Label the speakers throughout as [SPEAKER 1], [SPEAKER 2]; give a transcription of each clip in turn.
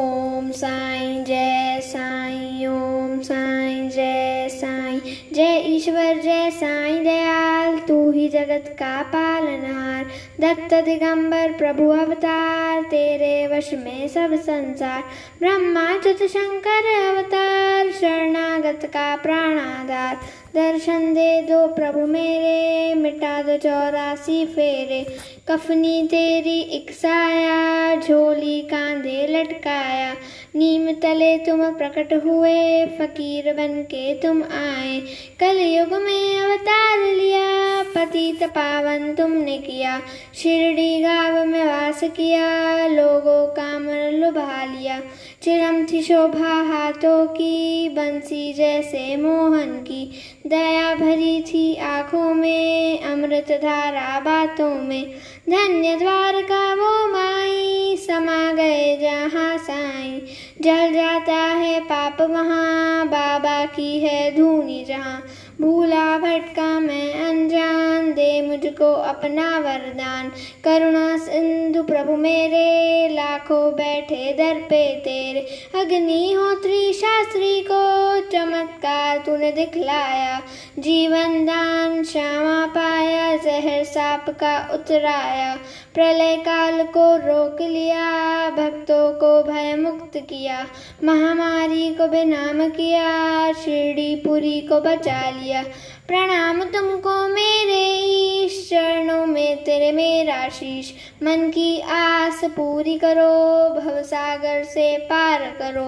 [SPEAKER 1] ओम साई जय साई, ओम साईं जय साई। जय ईश्वर, जय साई दयाल, तू ही जगत का पालनहार दत्त दिगंबर, प्रभु अवतार, तेरे वश में सब संसार। ब्रह्मा च्युत शंकर अवतार, शरणागत का प्राणाधार। दर्शन दे दो प्रभु मेरे, मिटा दो चौरासी फेरे। कफनी तेरी एक साया झोली कांधे लटकाया। नीम तले तुम प्रकट हुए, फकीर बन के तुम आए। कल युग में अवतार लिया, पतित पावन तुमने किया। शिरडी गाँव में वास किया, लोगों का मन लुभा लिया चिरम थी शोभा हाथों की, बंसी जैसे मोहन की। दया भरी थी आँखों में, अमृत धारा बातों में। धन्य द्वार का वो माई, समा गए जहाँ साई। जल जाता है पाप वहाँ बाबा की है धूनी जहाँ। भूला भटका मैं अनजान दे मुझको अपना वरदान। करुणा सिंधु प्रभु मेरे, लाखों बैठे दर पे तेरे। अग्निहोत्री शास्त्री को, चमत्कार तूने दिखलाया। जीवन दान श्यामा पाया, जहर साप का उतराया। प्रलय काल को रोक लिया, भक्तों को भय मुक्त किया, महामारी को बेनाम किया, शिरडी पुरी को बचा लिया। प्रणाम तुमको मेरे ईश, चरणों में तेरे मेरा शीश। मन की आस पूरी करो भवसागर से पार करो।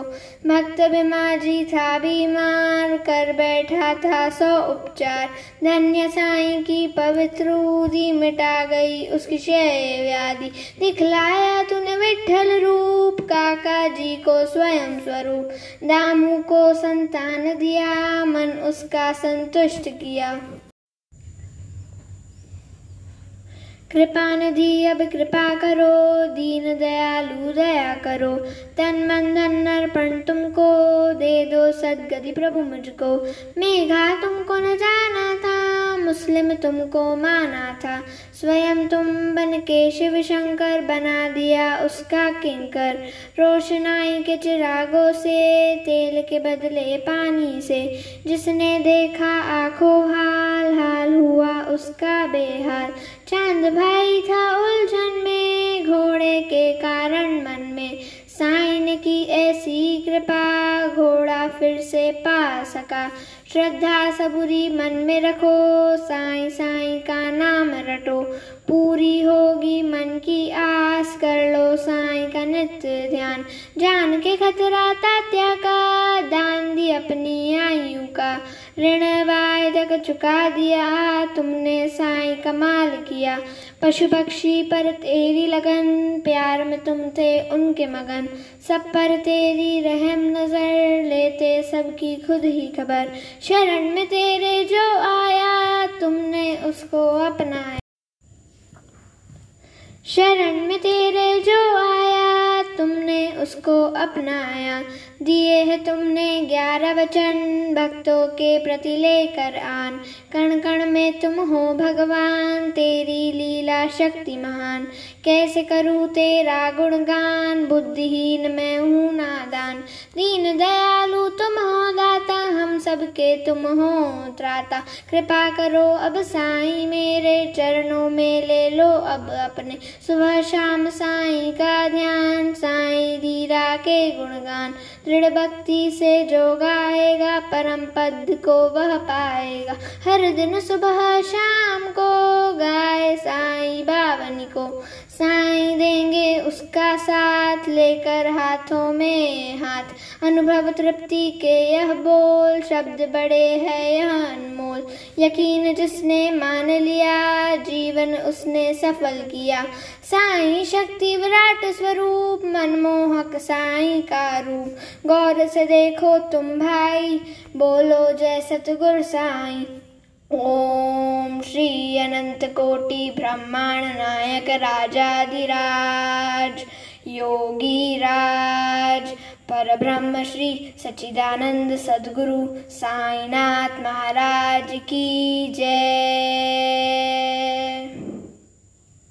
[SPEAKER 1] भक्त बिमाजी था बीमार, कर बैठा था सौ उपचार। धन्य साई की पवित्र मिटा गई, उसकी क्षय व्याधि। दिखलाया तूने विठल रूप, काका जी को स्वयं स्वरूप, दामू को संतान दिया, मन उसका संतुष्ट किया। कृपा निधि अब कृपा करो, दीन दयालु दया करो। तन मन धन अर्पण तुमको, दे दो सदगति प्रभु मुझको। मेघा तुमको न जाना था मुस्लिम तुमको माना था। स्वयं तुम बन के शिव शंकर बना दिया उसका किंकर। रोशनाई के चिरागों से, तेल के बदले पानी से। जिसने देखा आँखों हाल हाल हुआ उसका बेहाल। चाँद भाई था उलझन में, घोड़े के कारण मन में। साइन की ऐसी कृपा, घोड़ा फिर से पा सका। श्रद्धा सबुरी मन में रखो, साई साई का नाम रटो। पूरी होगी मन की आस, कर लो। नित्य ध्यान। जान के खतरा तात्या का दान दी अपनी आयु का। ऋण वायदक चुका दिया, तुमने साई कमाल किया। पशु पक्षी पर तेरी लगन, प्यार में तुम थे उनके मगन। सब पर तेरी रहम नज़र, लेते सबकी खुद ही खबर। शरण में तेरे जो आया, तुमने उसको अपनाया। शरण में तेरे जो आया तुमने उसको अपनाया। दिए है तुमने ग्यारह वचन भक्तों के प्रति लेकर आन। कण कण में तुम हो भगवान, तेरी लीला शक्ति महान। कैसे करूँ तेरा गुणगान? बुद्धिहीन मैं हूँ नादान। दीन दयालु तुम हो दाता, हम सबके तुम हो त्राता। कृपा करो अब साईं मेरे चरणों में ले लो अब अपने। सुबह शाम साईं का ध्यान साईं धीरा के गुणगान। दृढ़ भक्ति से जो गाएगा, परम पद को वह पाएगा। हर दिन सुबह शाम को गाए साई बावन को। साई देंगे उसका साथ लेकर हाथों में हाथ अनुभव तृप्ति के यह बोल, शब्द बड़े हैं यह अनमोल। यकीन जिसने मान लिया, जीवन उसने सफल किया। साईं शक्ति विराट स्वरूप, मनमोहक साईं का रूप। गौर से देखो तुम भाई, बोलो जय सतगुर साई। ओम श्री अनंत कोटि ब्रह्मांड नायक राजाधिराज योगी राज पर ब्रह्म श्री सच्चिदानंद सदगुरु साईनाथ महाराज की जय।